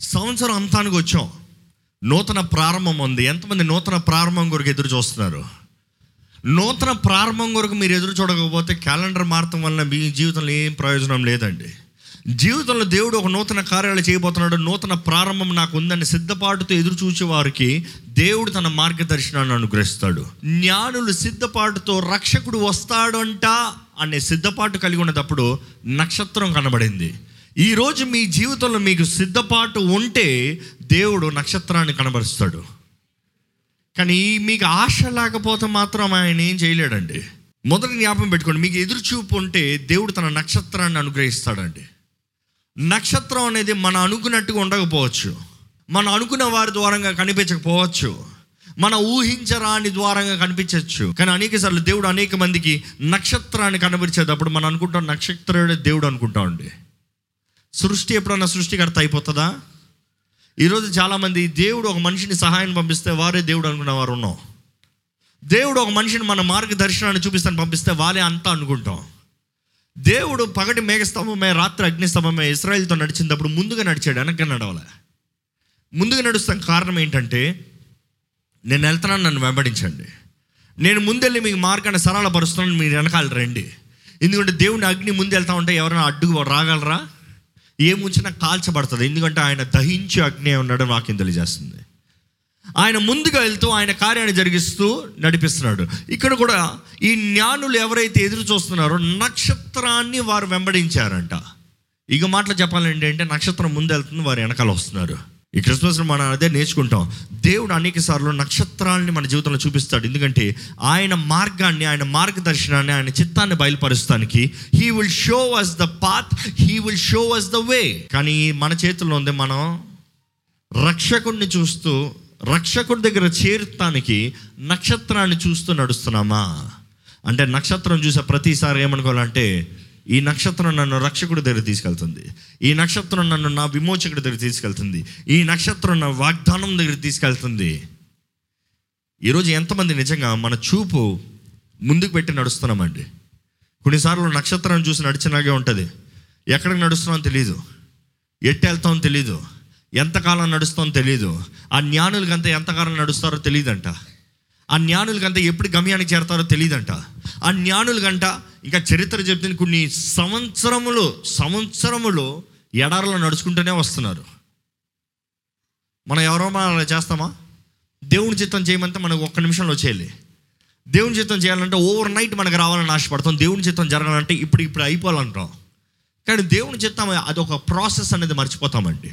సంవత్సరం అంతానికి వచ్చాం. నూతన ప్రారంభం ఉంది. ఎంతమంది నూతన ప్రారంభం కొరకు ఎదురు చూస్తున్నారు? నూతన ప్రారంభం కొరకు మీరు ఎదురు చూడకపోతే క్యాలెండర్ మారటం వల్ల మీ జీవితంలో ఏం ప్రయోజనం లేదండి. జీవితంలో దేవుడు ఒక నూతన కార్యాలు చేయబోతున్నాడు. నూతన ప్రారంభం నాకు ఉందని సిద్ధపాటుతో ఎదురు చూసే వారికి దేవుడు తన మార్గదర్శనాన్ని అనుగ్రహిస్తాడు. జ్ఞానులు సిద్ధపాటుతో రక్షకుడు వస్తాడంట అనే సిద్ధపాటు కలిగి ఉన్నప్పుడు నక్షత్రం కనబడింది. ఈరోజు మీ జీవితంలో మీకు సిద్ధపాటు ఉంటే దేవుడు నక్షత్రాన్ని కనబరుస్తాడు. కానీ మీకు ఆశ లేకపోతే మాత్రం ఆయన ఏం చేయలేడండి. మొదటి జ్ఞాపం పెట్టుకోండి మీకు ఎదురు చూపు ఉంటే దేవుడు తన నక్షత్రాన్ని అనుగ్రహిస్తాడండి. నక్షత్రం అనేది మనం అనుకున్నట్టుగా ఉండకపోవచ్చు. మనం అనుకున్న వారి ద్వారంగా కనిపించకపోవచ్చు. మన ఊహించరాని ద్వారంగా కనిపించవచ్చు. కానీ అనేక సార్లు దేవుడు అనేక మందికి నక్షత్రాన్ని కనిపించేటప్పుడు మనం అనుకుంటాం నక్షత్రుడే దేవుడు అనుకుంటామండి. సృష్టి ఎప్పుడన్నా సృష్టికర్త అయిపోతుందా? ఈరోజు చాలామంది దేవుడు ఒక మనిషిని సహాయం పంపిస్తే వారే దేవుడు అనుకున్న వారు ఉన్నాం. దేవుడు ఒక మనిషిని మన మార్గదర్శనాన్ని చూపిస్తాను పంపిస్తే వారే అంతా అనుకుంటాం. దేవుడు పగటి మేఘస్తంభమే రాత్రి అగ్నిస్తంభమే ఇస్రాయల్తో నడిచినప్పుడు ముందుగా నడిచాడు వెనక్కి నడవలే. ముందుగా నడుస్తాం కారణం ఏంటంటే నేను వెళ్తున్నాను నన్ను వెంబడించండి. నేను ముందెళ్ళి మీకు మార్గాన్ని సరళపరుస్తున్నాను మీరు వెనకాల రండి. ఎందుకంటే దేవుని అగ్ని ముందు వెళ్తా ఉంటే ఎవరైనా అడ్డుకు రాగలరా? ఏముంచినా కాల్చబడుతుంది. ఎందుకంటే ఆయన దహించి అగ్ని ఉన్నాడు వాక్యం తెలియజేస్తుంది. ఆయన ముందుగా వెళ్తూ ఆయన కార్యాన్ని జరిగిస్తూ నడిపిస్తున్నాడు. ఇక్కడ కూడా ఈ జ్ఞానులు ఎవరైతే ఎదురు చూస్తున్నారో నక్షత్రాన్ని వారు వెంబడించారంట. ఇక మాటలు చెప్పాలంటే అంటే నక్షత్రం ముందు వెళ్తుంది వారు వెనకాల వస్తున్నారు. ఈ క్రిస్మస్ మనం అదే నేర్చుకుంటాం. దేవుడు అనేక సార్లు నక్షత్రాలని మన జీవితంలో చూపిస్తాడు. ఎందుకంటే ఆయన మార్గాన్ని ఆయన మార్గదర్శనాన్ని ఆయన చిత్తాన్ని బయలుపరుస్తానికి he will show us the path he will show us the way కానీ మన చేతుల్లో ఉంది మనం రక్షకుడిని చూస్తూ రక్షకుడి దగ్గర చేరుతానికి నక్షత్రాన్ని చూస్తూ నడుస్తున్నామా? అంటే నక్షత్రం చూసే ప్రతిసారి ఏమనుకోవాలంటే ఈ నక్షత్రం నన్ను రక్షకుడి దగ్గర తీసుకెళ్తుంది. ఈ నక్షత్రం నన్ను నా విమోచకుడి దగ్గర తీసుకెళ్తుంది. ఈ నక్షత్రం నా వాగ్దానం దగ్గర తీసుకెళ్తుంది. ఈరోజు ఎంతమంది నిజంగా మన చూపు ముందుకు పెట్టి నడుస్తున్నామండి. కొన్నిసార్లు నక్షత్రం చూసి నడిచినాగే ఉంటుంది. ఎక్కడికి నడుస్తున్నామో తెలియదు ఎట్టు వెళ్తామో తెలీదు. ఎంతకాలం నడుస్తామో తెలియదు ఆ జ్ఞానులకంతా ఎంతకాలం నడుస్తారో తెలియదంట ఆ జ్ఞానులకంతా ఎప్పుడు గమ్యానికి చేరతారో తెలియదంట ఆ జ్ఞానులకంట ఇంకా చరిత్ర చెప్తుంది కొన్ని సంవత్సరములు సంవత్సరములు ఎడారులు నడుచుకుంటూనే వస్తున్నారు. మనం ఎవరో మనం అలా చేస్తామా? దేవుని చిత్తం చేయమంటే మనకు ఒక్క నిమిషంలో చేయాలి దేవుని చిత్తం చేయాలంటే ఓవర్ నైట్ మనకు రావాలని ఆశపడతాం. దేవుని చిత్తం జరగాలంటే ఇప్పుడు ఇప్పుడు అయిపోవాలంటాం. కానీ దేవుని చిత్తం అది ఒక ప్రాసెస్ అనేది మర్చిపోతామండి.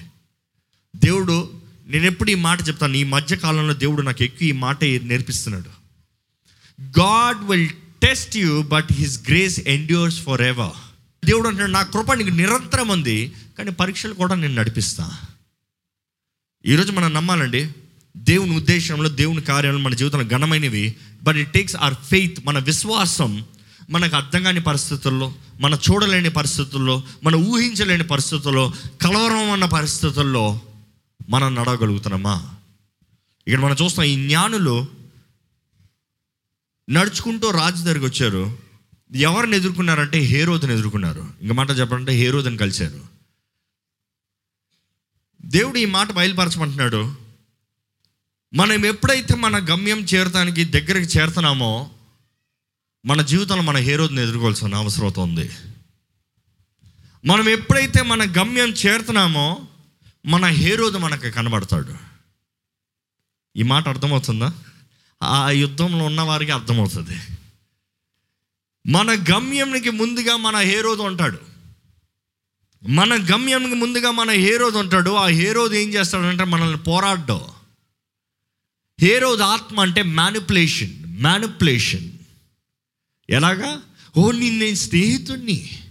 దేవుడు నేను ఎప్పుడు ఈ మాట చెప్తాను? ఈ మధ్య కాలంలో దేవుడు నాకు ఎక్కువ ఈ మాట నేర్పిస్తున్నాడు. God will test you but his grace endures forever దేవుడు అంటున్నాడు నా కృప నీకు నిరంతరం ఉంది కానీ పరీక్షలు కూడా నేను నడిపిస్తా. ఈరోజు మనం నమ్మాలండి దేవుని ఉద్దేశంలో దేవుని కార్యాలు మన జీవితంలో ఘనమైనవి but it takes our faith మన విశ్వాసం మనకు అర్థం కాని పరిస్థితుల్లో మన చూడలేని పరిస్థితుల్లో మన ఊహించలేని పరిస్థితుల్లో కలవరం అన్న పరిస్థితుల్లో మనం నడవగలుగుతున్నామా? ఇక్కడ మనం చూస్తాం ఈ జ్ఞానులు నడుచుకుంటూ రాజు దగ్గరికి వచ్చారు. ఎవరిని ఎదుర్కొన్నారంటే హేరోదుని ఎదుర్కొన్నారు. ఇంక మాట చెప్పాలంటే హేరోదుని కలిశారు. దేవుడు ఈ మాట బయలుపరచమంటున్నాడు. మనం ఎప్పుడైతే మన గమ్యం చేరటానికి దగ్గరికి చేరుతున్నామో మన జీవితంలో మన హేరోదుని ఎదుర్కోవాల్సిన అవసరం ఉంది మనం ఎప్పుడైతే మన గమ్యం చేరుతున్నామో మన హేరోదు మనకు కనబడతాడు. ఈ మాట అర్థమవుతుందా? ఆ యుద్ధంలో ఉన్న వారికి అర్థమవుతుంది. మన గమ్యంకి ముందుగా మన హేరోదు ఉంటాడు. మన గమ్యంకి ముందుగా మన హేరోదు ఉంటాడు. ఆ హేరోదు ఏం చేస్తాడంటే మనల్ని పోరాడడం. హేరోదు ఆత్మ అంటే మ్యానిపులేషన్ మ్యానిపులేషన్ ఎలాగా? ఓ నేను నేను స్నేహితుడిని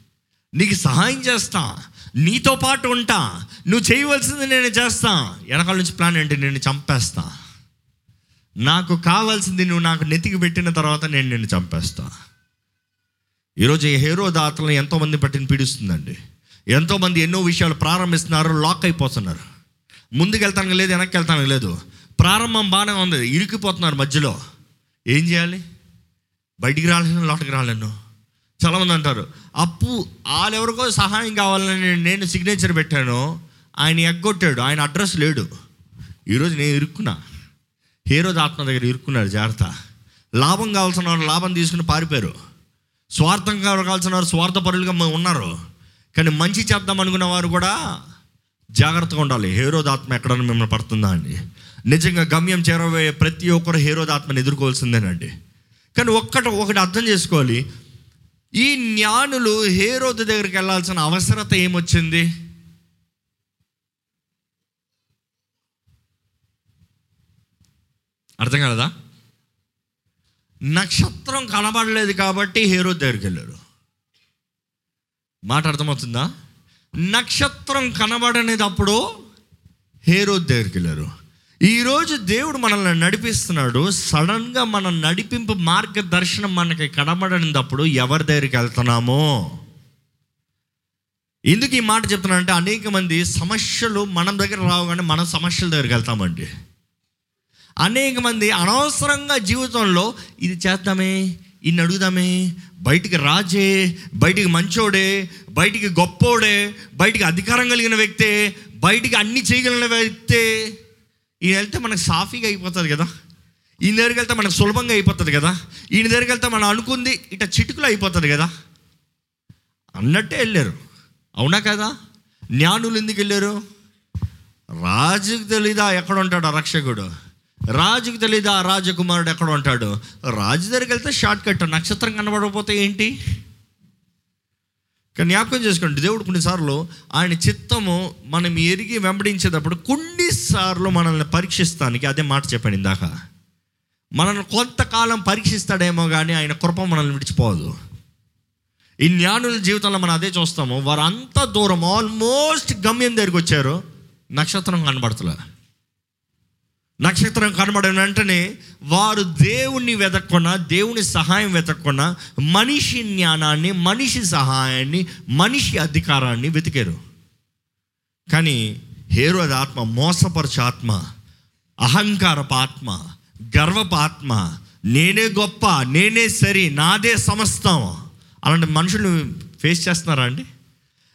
నీకు సహాయం చేస్తాను నీతో పాటు ఉంటా. నువ్వు చేయవలసింది నేను చేస్తా. వెనకాల నుంచి ప్లాన్ ఏంటి? నేను చంపేస్తా. నాకు కావాల్సింది నువ్వు నాకు నెతికి పెట్టిన తర్వాత నేను నిన్ను చంపేస్తా. ఈరోజు ఈ హేరో దాతలను ఎంతోమంది పట్టిన పీడిస్తుందండి. ఎంతోమంది ఎన్నో విషయాలు ప్రారంభిస్తున్నారు లాక్ అయిపోతున్నారు. ముందుకు వెళ్తానికి లేదు వెనక్కి వెళ్తానికి లేదు. ప్రారంభం బాగానే ఉంది ఇరికిపోతున్నారు మధ్యలో. ఏం చేయాలి? బయటికి రాలేను లోటుకి రాలేను. చాలామంది అంటారు అప్పు వాళ్ళెవరికో సహాయం కావాలని నేను సిగ్నేచర్ పెట్టాను ఆయన ఎగ్గొట్టాడు ఆయన అడ్రస్ లేడు. ఈరోజు నేను ఇరుక్కున్నా. హేరోజ్ ఆత్మ దగ్గర ఇరుక్కున్నాడు జాగ్రత్త. లాభం కావాల్సిన వారు లాభం తీసుకుని పారిపోయారు. స్వార్థం కావాల్సిన వారు స్వార్థపరులుగా మ- ఉన్నారు. కానీ మంచి చేద్దాం అనుకున్న వారు కూడా జాగ్రత్తగా ఉండాలి. హేరోద్ ఆత్మ ఎక్కడన్నా మిమ్మల్ని పడుతుందా అండి? నిజంగా గమ్యం చేరబోయే ప్రతి ఒక్కరు హేరోద్ ఆత్మని ఎదుర్కోవాల్సిందేనండి. కానీ ఒక్కటి ఒకటి అర్థం చేసుకోవాలి. ఈ జ్ఞానులు హేరోద్ దగ్గరికి వెళ్ళాల్సిన అవసరత ఏమొచ్చింది? అర్థం కాలేదా? నక్షత్రం కనబడలేదు కాబట్టి హేరో దగ్గరికి వెళ్ళారు. మాట అర్థమవుతుందా? నక్షత్రం కనబడనేటప్పుడు హేరో దగ్గరికి వెళ్ళారు. ఈరోజు దేవుడు మనల్ని నడిపిస్తున్నాడు. సడన్గా మన నడిపింపు మార్గదర్శనం మనకి కనబడినప్పుడు ఎవరి దగ్గరికి వెళ్తున్నామో? ఎందుకు ఈ మాట చెప్తున్నానంటే అనేక మంది సమస్యలు మనం దగ్గర రావుగానే మనం సమస్యల దగ్గరికి వెళ్తామండి. అనేక మంది అనవసరంగా జీవితంలో ఇది చేద్దామే ఇన్ని అడుగుదామే బయటికి రాజే బయటికి మంచోడే బయటికి గొప్పోడే బయటికి అధికారం కలిగిన వ్యక్తే బయటికి అన్ని చేయగలిగిన వ్యక్తే ఈయన వెళ్తే మనకు సాఫీగా అయిపోతుంది కదా. ఈయన దగ్గరికి వెళ్తే మనకు సులభంగా అయిపోతుంది కదా. ఈయన దగ్గరికి వెళ్తే మనం అనుకుంది ఇట చిటుకులు అయిపోతుంది కదా. అన్నట్టే వెళ్ళారు. అవునా కదా? జ్ఞానులు ఎందుకు వెళ్ళారు? రాజుకు తెలీదా ఎక్కడ ఉంటాడు రక్షకుడు? రాజుకు తెలీదా రాజకుమారుడు ఎక్కడ ఉంటాడు? రాజు దగ్గరికి వెళ్తే షార్ట్ కట్ నక్షత్రం కనబడకపోతే ఏంటి? కానీ జ్ఞాపకం చేసుకోండి దేవుడు కొన్నిసార్లు ఆయన చిత్తము మనం ఎరిగి వెంబడించేటప్పుడు కొన్నిసార్లు మనల్ని పరీక్షిస్తానికి అదే మాట చెప్పాను ఇందాక. మనల్ని కొంతకాలం పరీక్షిస్తాడేమో కానీ ఆయన కృప మనల్ని విడిచిపోదు. ఈ జ్ఞానుల జీవితంలో మనం అదే చూస్తాము వారు అంత దూరం ఆల్మోస్ట్ గమ్యం దగ్గరికి వచ్చారు నక్షత్రం కనబడతలే. నక్షత్రం కనబడిన వెంటనే వారు దేవుణ్ణి వెతక్కున్నా దేవుని సహాయం వెతక్కున్నా మనిషి జ్ఞానాన్ని మనిషి సహాయాన్ని మనిషి అధికారాన్ని వెతికారు. కానీ హేరోద ఆత్మ మోసపరచ ఆత్మ అహంకారపు ఆత్మ గర్వపు ఆత్మ నేనే గొప్ప నేనే సరి నాదే సమస్తం అలాంటి మనుషులు ఫేస్ చేస్తున్నారా అండి?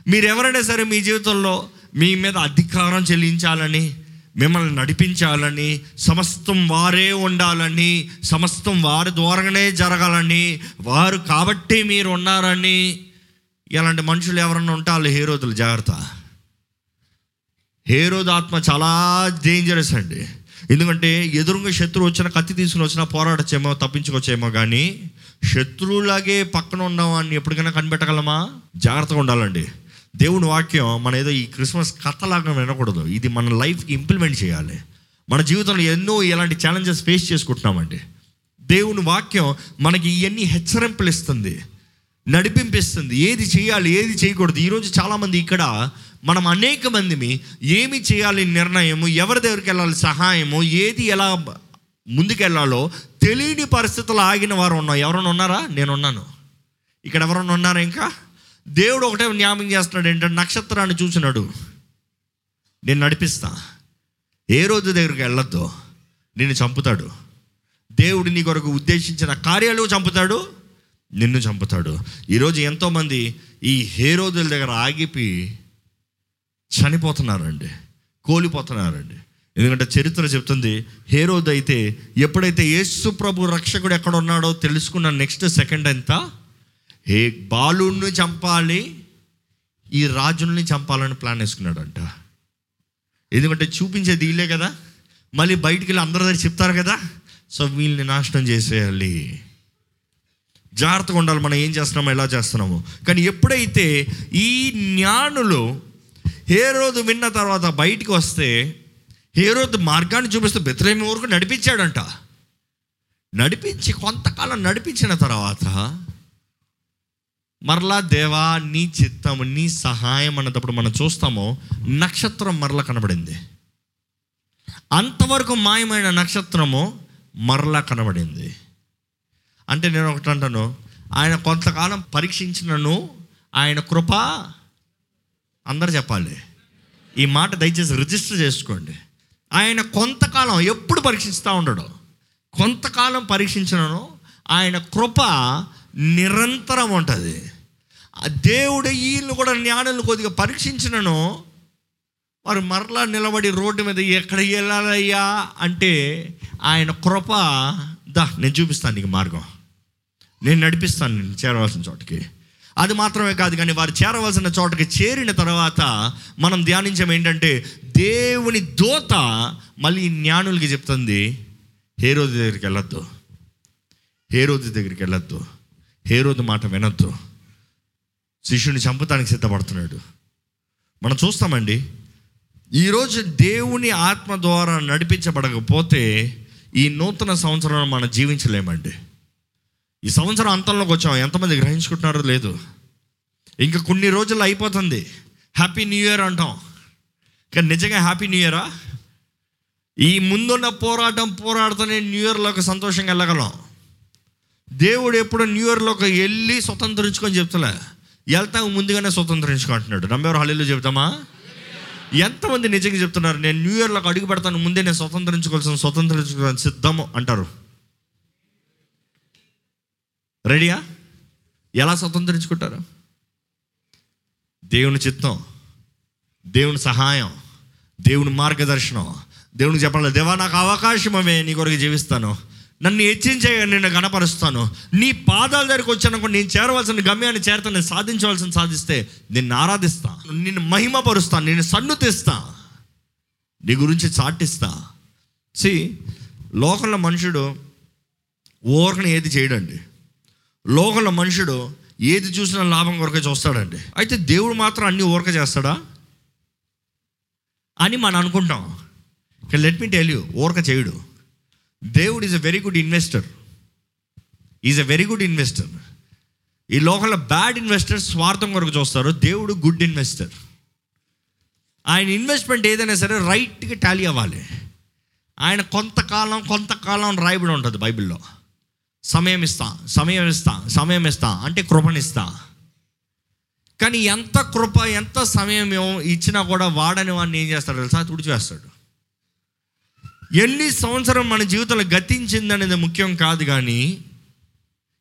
మీరు ఎవరైనా సరే మీ జీవితంలో మీ మీద అధికారం చెల్లించాలని మిమ్మల్ని నడిపించాలని సమస్తం వారే ఉండాలని సమస్తం వారి ద్వారానే జరగాలని వారు కాబట్టి మీరు ఉన్నారని ఇలాంటి మనుషులు ఎవరన్నా ఉంటే వాళ్ళు హీరోతులు జాగ్రత్త. హేరోద్ ఆత్మ చాలా డేంజరస్ అండి. ఎందుకంటే ఎదురుగా శత్రువు వచ్చిన కత్తి తీసుకుని వచ్చినా పోరాడచ్చేమో తప్పించుకోవచ్చేమో కానీ శత్రువులాగే పక్కన ఉన్నవాడిని ఎప్పటికైనా కనిపెట్టగలమా? జాగ్రత్తగా ఉండాలండి. దేవుని వాక్యం మన ఏదో ఈ క్రిస్మస్ కథలాగా వినకూడదు. ఇది మన లైఫ్కి ఇంప్లిమెంట్ చేయాలి. మన జీవితంలో ఎన్నో ఇలాంటి ఛాలెంజెస్ ఫేస్ చేసుకుంటున్నామండి. దేవుని వాక్యం మనకి ఇవన్నీ హెచ్చరింపులు ఇస్తుంది నడిపింపిస్తుంది ఏది చేయాలి ఏది చేయకూడదు. ఈరోజు చాలామంది ఇక్కడ మనం అనేక మందిని ఏమి చేయాలి నిర్ణయము ఎవరి దగ్గరికి వెళ్ళాలి సహాయము ఏది ఎలా ముందుకెళ్ళాలో తెలియని పరిస్థితులు ఆగిన వారు ఉన్నాం. ఎవరైనా ఉన్నారా? నేను ఉన్నాను ఇక్కడ ఎవరైనా ఉన్నారా ఇంకా? దేవుడు ఒకటే జ్ఞాపకం చేస్తున్నాడు. ఏంటంటే నక్షత్రాన్ని చూసినాడు. నేను నడిపిస్తా. ఏ రోజు దగ్గరికి వెళ్ళొద్దు. నిన్ను చంపుతాడు. దేవుడు నీ కొరకు ఉద్దేశించిన కార్యాలు చంపుతాడు. నిన్ను చంపుతాడు. ఈరోజు ఎంతోమంది ఈ హేరోదుల దగ్గర ఆగిపి చనిపోతున్నారండి. కోలిపోతున్నారండి. ఎందుకంటే చరిత్ర చెప్తుంది హేరోద్ అయితే ఎప్పుడైతే యేసు ప్రభు రక్షకుడు ఎక్కడ ఉన్నాడో తెలుసుకున్న నెక్స్ట్ సెకండ్ ఎంత? ఏ బాలుని చంపాలి ఈ రాజుల్ని చంపాలని ప్లాన్ వేసుకున్నాడంట. ఎందుకంటే చూపించేది వీళ్ళే కదా. మళ్ళీ బయటికి వెళ్ళి అందరి దగ్గర చెప్తారు కదా. సో వీళ్ళని నాశనం చేసేయాలి. జాగ్రత్తగా ఉండాలి మనం ఏం చేస్తున్నామో ఎలా చేస్తున్నామో. కానీ ఎప్పుడైతే ఈ జ్ఞానులు హేరోదు విన్న తర్వాత బయటికి వస్తే హేరోదు మార్గాన్ని చూపిస్తూ బెత్రేమి వరకు నడిపించాడంట. నడిపించి కొంతకాలం నడిపించిన తర్వాత మరలా దేవా నీ చిత్తము నీ సహాయం అన్నప్పుడు మనం చూస్తామో నక్షత్రం మరలా కనబడింది. అంతవరకు మాయమైన నక్షత్రము మరలా కనబడింది. అంటే నేను ఒకటి అంటాను ఆయన కొంతకాలం పరీక్షించినను ఆయన కృప అందరు చెప్పాలి. ఈ మాట దయచేసి రిజిస్టర్ చేసుకోండి. ఆయన కొంతకాలం ఎప్పుడు పరీక్షిస్తూ ఉండడు. కొంతకాలం పరీక్షించినను ఆయన కృప నిరంతరం ఉంటుంది ఆ దేవుడు వీళ్ళు కూడా జ్ఞానులు కొద్దిగా పరీక్షించినను. వారు మరలా నిలబడి రోడ్డు మీద ఎక్కడ వెళ్ళాలయ్యా అంటే ఆయన కృప దా నేను చూపిస్తాను నీకు మార్గం. నేను నడిపిస్తాను నేను చేరవలసిన చోటకి. అది మాత్రమే కాదు కానీ వారు చేరవలసిన చోటకి చేరిన తర్వాత మనం ధ్యానించాం ఏంటంటే దేవుని దోత మళ్ళీ జ్ఞానులకి చెప్తుంది హేరోది దగ్గరికి వెళ్ళొద్దు. హేరోజు దగ్గరికి వెళ్ళొద్దు. హేరోదు మాట వినొద్దు. శిష్యుని చంపటానికి సిద్ధపడుతున్నాడు. మనం చూస్తామండి ఈరోజు దేవుని ఆత్మ ద్వారా నడిపించబడకపోతే ఈ నూతన సంవత్సరం మనం జీవించలేమండి. ఈ సంవత్సరం అంతంలోకి వచ్చాం ఎంతమంది గ్రహించుకుంటున్నారో లేదు. ఇంకా కొన్ని రోజులు అయిపోతుంది. హ్యాపీ న్యూ ఇయర్ అంటాం. కానీ నిజంగా హ్యాపీ న్యూ ఇయరా ఈ ముందున్న పోరాటం పోరాడుతూనే న్యూ ఇయర్లోకి సంతోషంగా వెళ్ళగలం. దేవుడు ఎప్పుడు న్యూ ఇయర్లోకి వెళ్ళి స్వతంత్రించుకొని చెప్తలే. వెళ్తాము ముందుగానే స్వతంత్రించుకుంటున్నాడు. నమ్మేవారు హళీలో చెప్తామా ఎంతమంది నిజంగా చెప్తున్నారు నేను న్యూ ఇయర్లోకి అడుగు పెడతాను ముందే నేను స్వతంత్రించుకోవాల్సిన స్వతంత్రించుకోవాల్సిన సిద్ధము అంటారు. రెడీయా ఎలా స్వతంత్రించుకుంటారు? దేవుని చిత్తం దేవుని సహాయం దేవుని మార్గదర్శనం. దేవునికి చెప్పాలి దేవా నాకు అవకాశం అవే నీ కొరకు జీవిస్తాను. నన్ను హెచ్చించేయగా నేను గణపరుస్తాను. నీ పాదాల దగ్గరకు వచ్చాను నేను చేరవలసిన గమ్యాన్ని చేరతా నేను సాధించవలసిన సాధిస్తే నిన్ను ఆరాధిస్తా. నిన్ను మహిమపరుస్తాను నేను సన్నుతిస్తా. నీ గురించి చాటిస్తా. సి లోకంలో మనుషుడు ఓరకని ఏది చేయడండి. లోకంలో మనుషుడు ఏది చూసినా లాభం కొరకే చూస్తాడండి. అయితే దేవుడు మాత్రం అన్ని ఓరక చేస్తాడా? అని మనం అనుకుంటాం. లెట్ మీ టెల్ యూ ఓరక చేయడు. దేవుడు is a very good investor is a very good investor ఈ లోకంలో బ్యాడ్ ఇన్వెస్టర్ స్వార్థం కొరకు చూస్తారు. దేవుడు గుడ్ ఇన్వెస్టర్ ఆయన ఇన్వెస్ట్మెంట్ ఏదైనా సరే రైట్గా టాలీ అవ్వాలి. ఆయన కొంతకాలం కొంతకాలం రాయబడి ఉంటుంది బైబిల్లో. సమయం ఇస్తా సమయం ఇస్తా సమయం ఇస్తా అంటే కృపనిస్తా. కానీ ఎంత కృప ఎంత సమయం ఇచ్చినా కూడా వాడని వాడిని ఏం చేస్తాడు తెలుసా? తుడిచివేస్తాడు. ఎన్ని సంవత్సరం మన జీవితంలో గతించిందనేది ముఖ్యం కాదు కానీ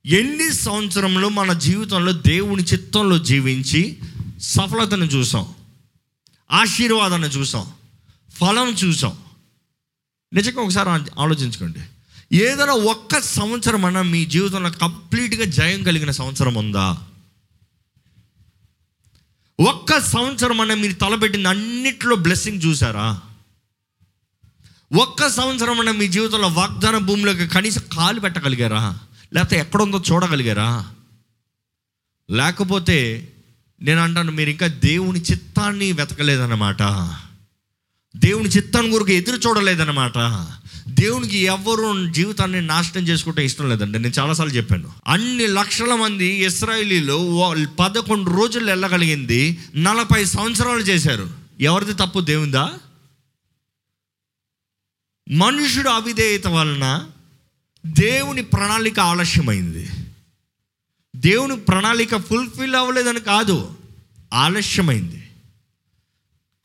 ఎన్ని సంవత్సరంలో మన జీవితంలో దేవుని చిత్తంలో జీవించి సఫలతను చూసాం ఆశీర్వాదాన్ని చూసాం ఫలం చూసాం. నిజంగా ఒకసారి ఆలోచించుకోండి. ఏదైనా ఒక్క సంవత్సరం అన్న మీ జీవితంలో కంప్లీట్గా జయం కలిగిన సంవత్సరం ఉందా? ఒక్క సంవత్సరం అన్న మీరు తలపెట్టింది అన్నిట్లో బ్లెస్సింగ్ చూసారా? ఒక్క సంవత్సరం మీ జీవితంలో వాగ్దాన భూమిలోకి కనీసం కాలు పెట్టగలిగారా? లేకపోతే ఎక్కడుందో చూడగలిగారా? లేకపోతే నేను అంటాను మీరు ఇంకా దేవుని చిత్తాన్ని వెతకలేదన్నమాట. దేవుని చిత్తాన్ని గురికి ఎదురు చూడలేదన్నమాట. దేవునికి ఎవరు జీవితాన్ని నాశనం చేసుకుంటే ఇష్టం లేదండి. నేను చాలాసార్లు చెప్పాను. అన్ని లక్షల మంది ఇస్రాయలీలు పదకొండు రోజులు వెళ్ళగలిగింది నలభై సంవత్సరాలు చేశారు. ఎవరిది తప్పు? దేవుందా మనుషుడు అవిధేయత వలన దేవుని ప్రణాళిక ఆలస్యమైంది. దేవుని ప్రణాళిక ఫుల్ఫిల్ అవ్వలేదని కాదు ఆలస్యమైంది.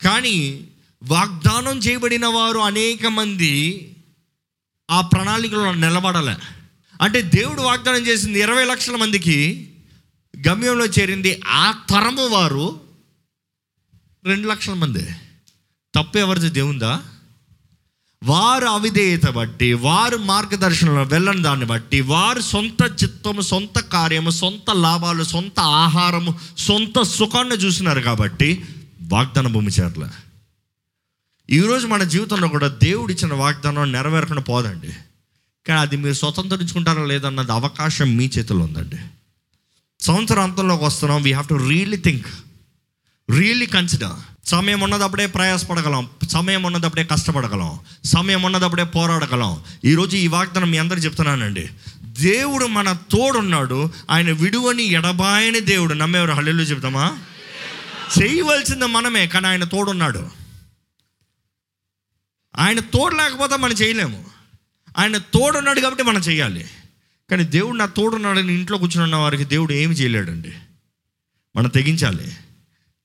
కానీ వాగ్దానం చేయబడిన వారు అనేక మంది ఆ ప్రణాళికలో నిలబడలే. అంటే దేవుడు వాగ్దానం చేసింది ఇరవై లక్షల మందికి గమ్యంలో చేరింది ఆ తరము వారు రెండు లక్షల మంది. తప్పు ఎవరిది? దేవుందా? వారు అవిధేయత బట్టి వారు మార్గదర్శనంలో వెళ్ళని దాన్ని బట్టి వారు సొంత చిత్తము సొంత కార్యము సొంత లాభాలు సొంత ఆహారము సొంత సుఖాన్ని చూసినారు కాబట్టి వాగ్దాన భూమి చేరలే. ఈరోజు మన జీవితంలో కూడా దేవుడు ఇచ్చిన వాగ్దానం నెరవేరకుండా పోదండి. కానీ అది మీరు స్వతంత్రించుకుంటారా లేదన్నది అవకాశం మీ చేతిలో ఉందండి. సంవత్సరాంతంలోకి వస్తున్నాం we have to really think really consider సమయం ఉన్నదప్పుడే ప్రయాసపడగలం. సమయం ఉన్నదప్పుడే కష్టపడగలం. సమయం ఉన్నదప్పుడే పోరాడగలం. ఈరోజు ఈ వాగ్దానం మీ అందరు చెప్తున్నానండి. దేవుడు మన తోడున్నాడు. ఆయన విడువని ఎడబాయని దేవుడు. నమ్మేవారు హల్లెలు చెప్తామా చేయవలసింది మనమే కానీ ఆయన తోడున్నాడు. ఆయన తోడు లేకపోతే మనం చేయలేము. ఆయన తోడున్నాడు కాబట్టి మనం చేయాలి. కానీ దేవుడు నా తోడున్నాడని ఇంట్లో కూర్చుని ఉన్న వారికి దేవుడు ఏమి చేయలేడండి. మనం తెగించాలి.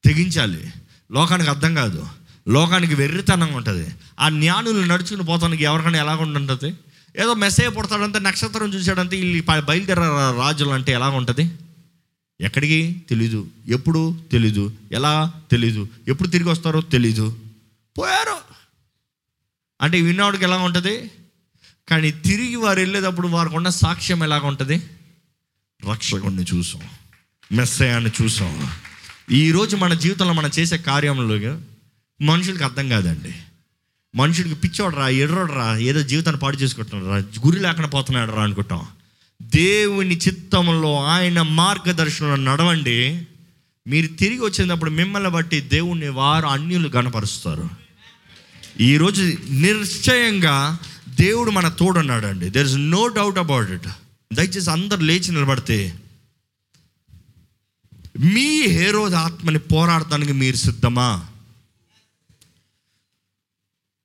తెగించాలి. లోకానికి అర్థం కాదు. లోకానికి వెర్రితనంగా ఉంటుంది. ఆ జ్ఞానులు నడుచుకుని పోతానికి ఎవరికైనా ఎలాగ ఉంటుంది ఏదో మెసేజ్ పుడతాడంటే నక్షత్రం చూసాడంటే వీళ్ళు బయలుదేర రాజులు అంటే ఎలాగ ఉంటుంది? ఎక్కడికి? తెలీదు. ఎప్పుడు? తెలీదు. ఎలా? తెలీదు. ఎప్పుడు తిరిగి వస్తారో? తెలీదు. పోయారు. అంటే విన్నవాడికి ఎలా ఉంటుంది? కానీ తిరిగి వారు వెళ్ళేటప్పుడు వారికి ఉన్న సాక్ష్యం ఎలాగ ఉంటుంది? రక్షకుడిని చూసాం. మెస్సయాన్ని చూసాం. ఈరోజు మన జీవితంలో మనం చేసే కార్యంలో మనుషులకి అర్థం కాదండి. మనుషుడికి పిచ్చోడు రా ఎర్రోడు రా ఏదో జీవితాన్ని పాడు చేసుకుంటున్నాడు రా గురి లేకుండా పోతున్నాడు రా అనుకుంటాం. దేవుని చిత్తంలో ఆయన మార్గదర్శనంలో నడవండి. మీరు తిరిగి వచ్చినప్పుడు మిమ్మల్ని బట్టి దేవుణ్ణి వారు అన్యులు గణపరుస్తారు. ఈరోజు నిశ్చయంగా దేవుడు మన తోడున్నాడండి. There is no doubt about it దయచేసి అందరు లేచి నిలబడితే మీ హేరోద ఆత్మని పోరాడటానికి మీరు సిద్ధమా?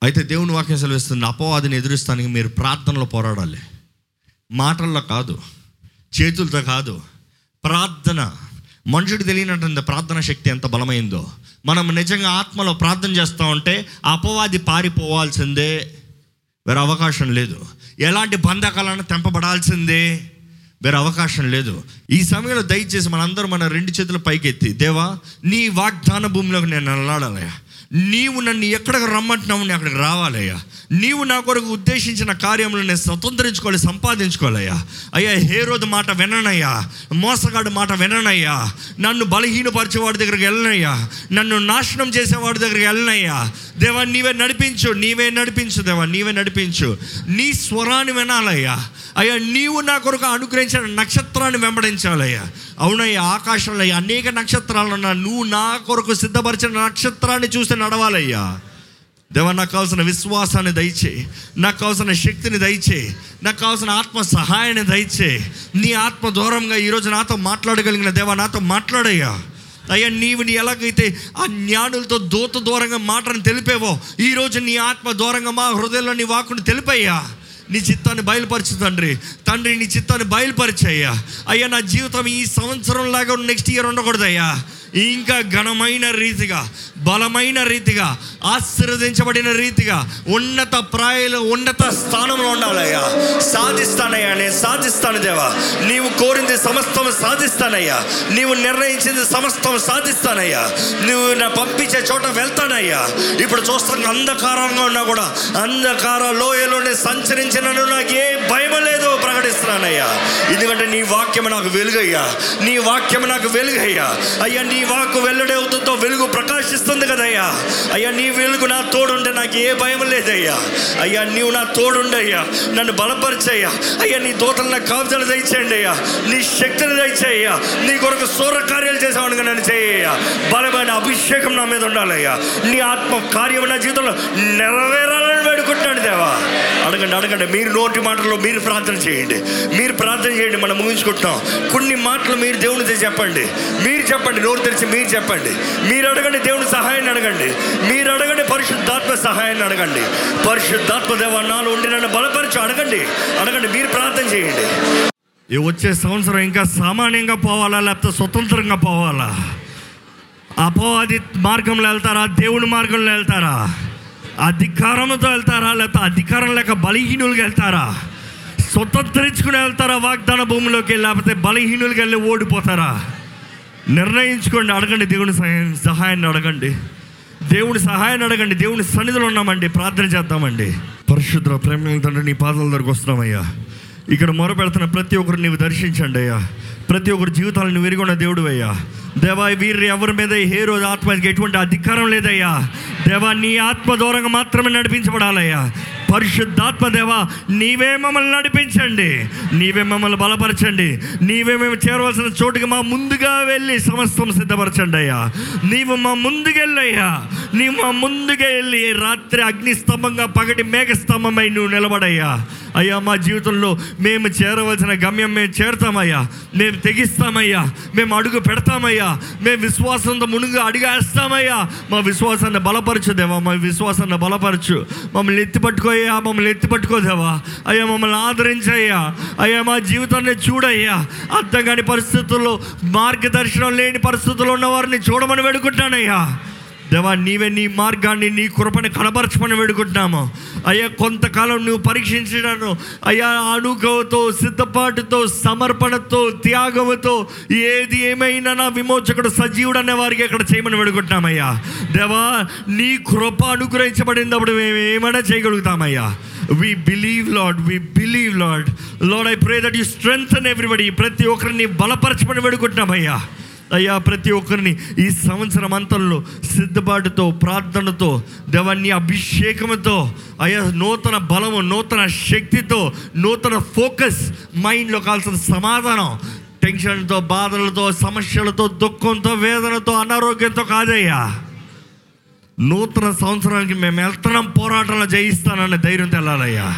అయితే దేవుని వాక్యం సెలవిస్తుంది అపవాదిని ఎదురుస్తానికి మీరు ప్రార్థనలో పోరాడాలి. మాటల్లో కాదు చేతులతో కాదు ప్రార్థన. మనుషుడు తెలియనటువంటి ప్రార్థన శక్తి ఎంత బలమైందో. మనం నిజంగా ఆత్మలో ప్రార్థన చేస్తూ ఉంటే అపవాది పారిపోవాల్సిందే. వేరే అవకాశం లేదు. ఎలాంటి బంధకాలను తెంపబడాల్సిందే. వేరే అవకాశం లేదు. ఈ సమయంలో దయచేసి మనందరం మన రెండు చేతుల పైకెత్తి దేవా నీ వాగ్దాన భూమిలోకి నేను వెళ్ళాలయ్యా నీవు నన్ను ఎక్కడికి రమ్మంటున్నావు నేను అక్కడికి రావాలయ్యా. నీవు నా కొరకు ఉద్దేశించిన కార్యములను నేను స్వతంత్రించుకోవాలి సంపాదించుకోవాలయ్యా. అయ్యా హే రోజు మాట విననయ్యా. మోసగాడు మాట విననయ్యా. నన్ను బలహీనపరిచేవాడి దగ్గరికి వెళ్ళనయ్యా. నన్ను నాశనం చేసేవాడి దగ్గరికి వెళ్ళనయ్యా. దేవా నీవే నడిపించు నీవే నడిపించు దేవా నీవే నడిపించు. నీ స్వరాన్ని వినాలయ్యా. అయ్యా నీవు నా కొరకు అనుగ్రహించిన నక్షత్రాన్ని వెంబడించాలయ్యా. అవునయ్యా ఆకాశంలో అనేక నక్షత్రాలు ఉన్నా నువ్వు నా కొరకు సిద్ధపరిచిన నక్షత్రాన్ని చూసి నడవాలయ్యా. దేవా నాకు కావాల్సిన విశ్వాసాన్ని దయచే నాకు కావాల్సిన శక్తిని దయచే నాకు కావాల్సిన ఆత్మ సహాయాన్ని దయచే నీ ఆత్మ దూరంగా ఈరోజు నాతో మాట్లాడగలిగిన దేవా నాతో మాట్లాడయ్యా. అయ్యా నీవు నీ ఎలాగైతే ఆ జ్ఞానులతో దూత దూరంగా మాటను తెలిపేవో ఈరోజు నీ ఆత్మ దూరంగా మా హృదయంలో నీ వాకుని తెలిపయ్యా. నీ చిత్తాన్ని బయలుపరచు తండ్రి. తండ్రి నీ చిత్తాన్ని బయలుపరిచయ్యా. అయ్యా నా జీవితం ఈ సంవత్సరం లాగా నెక్స్ట్ ఇయర్ ఉండకూడదయ్యా. ఇంకా ఘనమైన రీతిగా బలమైన రీతిగా ఆశీర్వదించబడిన రీతిగా ఉన్నత ప్రాయలు ఉన్నత స్థానంలో ఉండాలయ్యా. సాధిస్తానయ్యా నేను సాధిస్తాను దేవా. నీవు కోరింది సమస్తం సాధిస్తానయ్యా. నీవు నిర్ణయించింది సమస్తం సాధిస్తానయ్యా. నువ్వు నా పంపించే చోట వెళ్తానయ్యా. ఇప్పుడు చూస్తాను అంధకారంగా ఉన్నా కూడా అంధకార లోయలోనే సంచరించినను నాకు ఏ భయం లేదు. వెంబడిస్తున్నానయ్యా ఎందుకంటే నీ వాక్యం నాకు వెలుగయ్యా. నీ వాక్యం నాకు వెలుగయ్యా. అయ్యా నీ వాక్కు వెల్లడవుతుందో వెలుగు ప్రకాశిస్తుంది కదయ్యా. అయ్యా నీ వెలుగు నా తోడుంటే నాకు ఏ భయం లేదయ్యా. అయ్యా నీవు నా తోడుండయ్యా. నన్ను బలపరిచయ్యా. అయ్యా నీ తోటలు నాకు కాపుదలు దయచేయండి అయ్యా. నీ శక్తిని దయచేయ్యా. నీ కొరకు సూర కార్యాలు చేసేవాడిగా నన్ను చేయ్యా బలమైన అభిషేకం నా మీద ఉండాలయ్యా. నీ ఆత్మ కార్యం నా జీవితంలో నెరవేరాలని వేడుకుంటున్నాను దేవా. అడగండి అడగండి. మీరు నోటి మాటల్లో మీరు ప్రార్థన చేయండి. మీరు ప్రార్థన చేయండి మనం ముగించుకుంటాం. కొన్ని మాటలు మీరు దేవునితో చెప్పండి. మీరు చెప్పండి నోరు తెరిచి మీరు చెప్పండి. మీరు అడగండి దేవుని సహాయాన్ని అడగండి. మీరు అడగండి పరిశుద్ధాత్మ సహాయాన్ని అడగండి. పరిశుద్ధాత్మ దేవ నాలో ఉండి నన్ను బలపరచు అడగండి. అడగండి మీరు ప్రార్థన చేయండి. ఈ వచ్చే సంవత్సరం ఇంకా సామాన్యంగా పోవాలా లేకపోతే స్వతంత్రంగా పోవాలా? అపవాది మార్గంలో వెళ్తారా? దేవుని మార్గంలో వెళ్తారా? అధికారంతో వెళ్తారా? లేకపోతే అధికారం లేక బలహీనులుగా వెళ్తారా? స్వతంత్రించుకుని వెళ్తారా వాగ్దాన భూమిలోకి? లేకపోతే బలహీనులుగా వెళ్ళి ఓడిపోతారా? నిర్ణయించుకోండి అడగండి దేవుని సహాయం సహాయాన్ని అడగండి. దేవుని సహాయాన్ని అడగండి దేవుని సన్నిధిలో ఉన్నామండి ప్రార్థన చేద్దామండి. పరిశుద్ధ ప్రేమ తండ్రి నీ పాదాల దగ్గరకు వస్తున్నామయ్యా. ఇక్కడ మొరపెడుతున్న ప్రతి ఒక్కరు నీవు దర్శించండి అయ్యా. ప్రతి ఒక్కరి జీవితాలను విరిగొన్న దేవుడు అయ్యా. దేవా వీరి ఎవరి మీద ఏ రోజు ఆత్మకి ఎటువంటి అధికారం లేదయ్యా. దేవా నీ ఆత్మ దూరంగా మాత్రమే నడిపించబడాలయ్యా. పరిశుద్ధాత్మ దేవా నీవే మమ్మల్ని నడిపించండి. నీవే మమ్మల్ని బలపరచండి. నీవే మేము చేరవలసిన చోటుకి మా ముందుగా వెళ్ళి సమస్తం సిద్ధపరచండి అయ్యా. నీవు మా ముందుకెళ్ళయ్యా. నీవు మా ముందుగా వెళ్ళి రాత్రి అగ్నిస్తంభంగా పగటి మేఘస్తంభమై నువ్వు నిలబడయ్యా. అయ్యా మా జీవితంలో మేము చేరవలసిన గమ్యం మేము చేరుతామయ్యా. మేము తెగిస్తామయ్యా. మేము అడుగు పెడతామయ్యా. మేము విశ్వాసంతో మునుగు అడిగేస్తామయ్యా. మా విశ్వాసాన్ని బలపరచు దేవా మా విశ్వాసాన్ని బలపరచు. మమ్మల్ని ఎత్తి పట్టుకోయ్యా మమ్మల్ని ఎత్తి పట్టుకోదేవా అయ్యా మమ్మల్ని ఆదరించయ్యా. అయ్యా మా జీవితాన్ని చూడయ్యా. అర్థం కాని పరిస్థితుల్లో మార్గదర్శనం లేని పరిస్థితుల్లో ఉన్న వారిని చూడమని వేడుకుంటానయ్యా దేవా నీవే నీ మార్గాన్ని నీ కృపని కనబరచమని వేడుకుంటున్నాము. అయ్యా కొంతకాలం నువ్వు పరీక్షించడాను అయ్యా అనుగవతో సిద్ధపాటుతో సమర్పణతో త్యాగముతో ఏది ఏమైనా నా విమోచకుడు సజీవుడు అనే వారికి ఇక్కడ చేయమని వేడుకుంటున్నామయ్యా. దేవా నీ కృప అనుగ్రహించబడినప్పుడు మేము ఏమైనా చేయగలుగుతామయ్యా. We believe Lord we believe Lord Lord I pray that you strength everybody ప్రతి ఒక్కరిని బలపరచమని వేడుకుంటున్నామయ్యా. అయ్యా ప్రతి ఒక్కరిని ఈ సంవత్సరం అంతంలో సిద్ధపాటుతో ప్రార్థనతో దేవాన్ని అభిషేకముతో అయ్యా నూతన బలము నూతన శక్తితో నూతన ఫోకస్ మైండ్లో కాల్సిన సమాధానం. టెన్షన్తో బాధలతో సమస్యలతో దుఃఖంతో వేదనతో అనారోగ్యంతో కాదయ్యా. నూతన సంవత్సరానికి మేము వెళ్తున్నాం పోరాటంలో జయిస్తానన్న ధైర్యం తెల్లాలయ్యా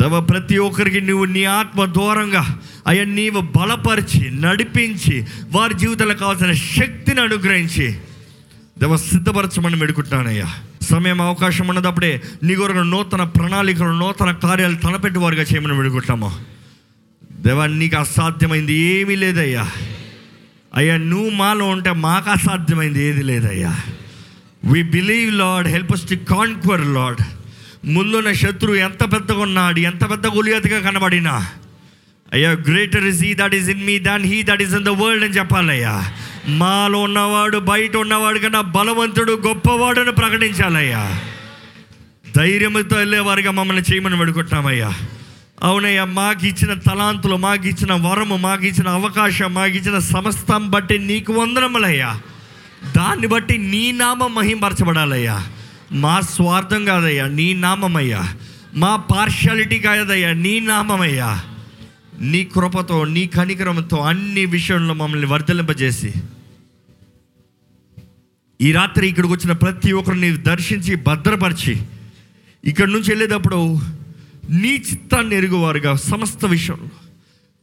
దేవ ప్రతి ఒక్కరికి నువ్వు నీ ఆత్మ దూరంగా అయ్యా నీవు బలపరిచి నడిపించి వారి జీవితంలో కావాల్సిన శక్తిని అనుగ్రహించి దేవ సిద్ధపరచమని మెడుకుంటున్నానయ్యా సమయం అవకాశం ఉన్నదప్పుడే నీ కొరకు నూతన ప్రణాళికలు నూతన కార్యాలు తలపెట్టివారుగా చేయమని మెడుకుంటాము దేవా నీకు అసాధ్యమైంది ఏమీ లేదయ్యా. అయ్యా నువ్వు మాలో ఉంటే మాకు అసాధ్యమైంది ఏది లేదయ్యా. We believe Lord help us to conquer Lord ముందున్న శత్రువు ఎంత పెద్దగా ఉన్నాడు ఎంత పెద్ద గులియతగా కనబడినా? అయ్యా greater is he that is in me than he that is in the world అని చెప్పాలయ్యా. మాలో ఉన్నవాడు బయట ఉన్నవాడు కన్నా బలవంతుడు గొప్పవాడు అని ప్రకటించాలయ్యా. ధైర్యంతో వెళ్ళేవారిగా మమ్మల్ని చేయమని వేడుకుంటున్నామయ్యా. అవునయ్యా మాకు ఇచ్చిన తలాంతులు మాకు ఇచ్చిన వరము మాకు ఇచ్చిన అవకాశం మాకు ఇచ్చిన సమస్తం బట్టి నీకు వందనములయ్యా. దాన్ని బట్టి నీ నామం మహింపరచబడాలయ్యా. మా స్వార్థం కాదయ్యా నీ నామమయ్యా. మా పార్షాలిటీ కాదయ్యా నీ నామమయ్యా. నీ కృపతో నీ కనికరంతో అన్ని విషయంలో మమ్మల్ని వర్ధలింపజేసి ఈ రాత్రి ఇక్కడికి వచ్చిన ప్రతి ఒక్కరిని దర్శించి భద్రపరిచి ఇక్కడి నుంచి వెళ్ళేటప్పుడు నీ చిత్తాన్ని ఎరుగువారుగా సమస్త విషయంలో.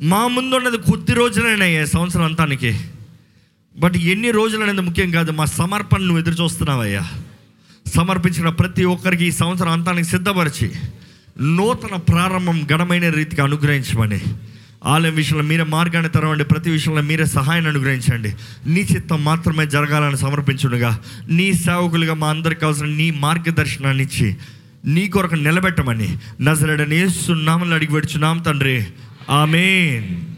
మా ముందున్నది కొద్ది రోజులైనాయి సంవత్సరం అంతానికి. బట్ ఎన్ని రోజులనేది ముఖ్యం కాదు మా సమర్పణ నువ్వు ఎదురు చూస్తున్నావయ్యా సమర్పించిన ప్రతి ఒక్కరికి ఈ సంవత్సరం అంతానికి సిద్ధపరిచి నూతన ప్రారంభం ఘనమైన రీతిగా అనుగ్రహించమని. ఆలయం విషయంలో మీరే మార్గాన్ని తెరవండి. ప్రతి విషయంలో మీరే సహాయాన్ని అనుగ్రహించండి. నీ చిత్తం మాత్రమే జరగాలని సమర్పించుడుగా నీ సేవకులుగా మా అందరికి కావాల్సిన నీ మార్గదర్శనాన్ని ఇచ్చి నీ కొరకు నిలబెట్టమని. నజరడని సున్నామని అడిగి పెడుచున్నాం తండ్రి. ఆమెన్.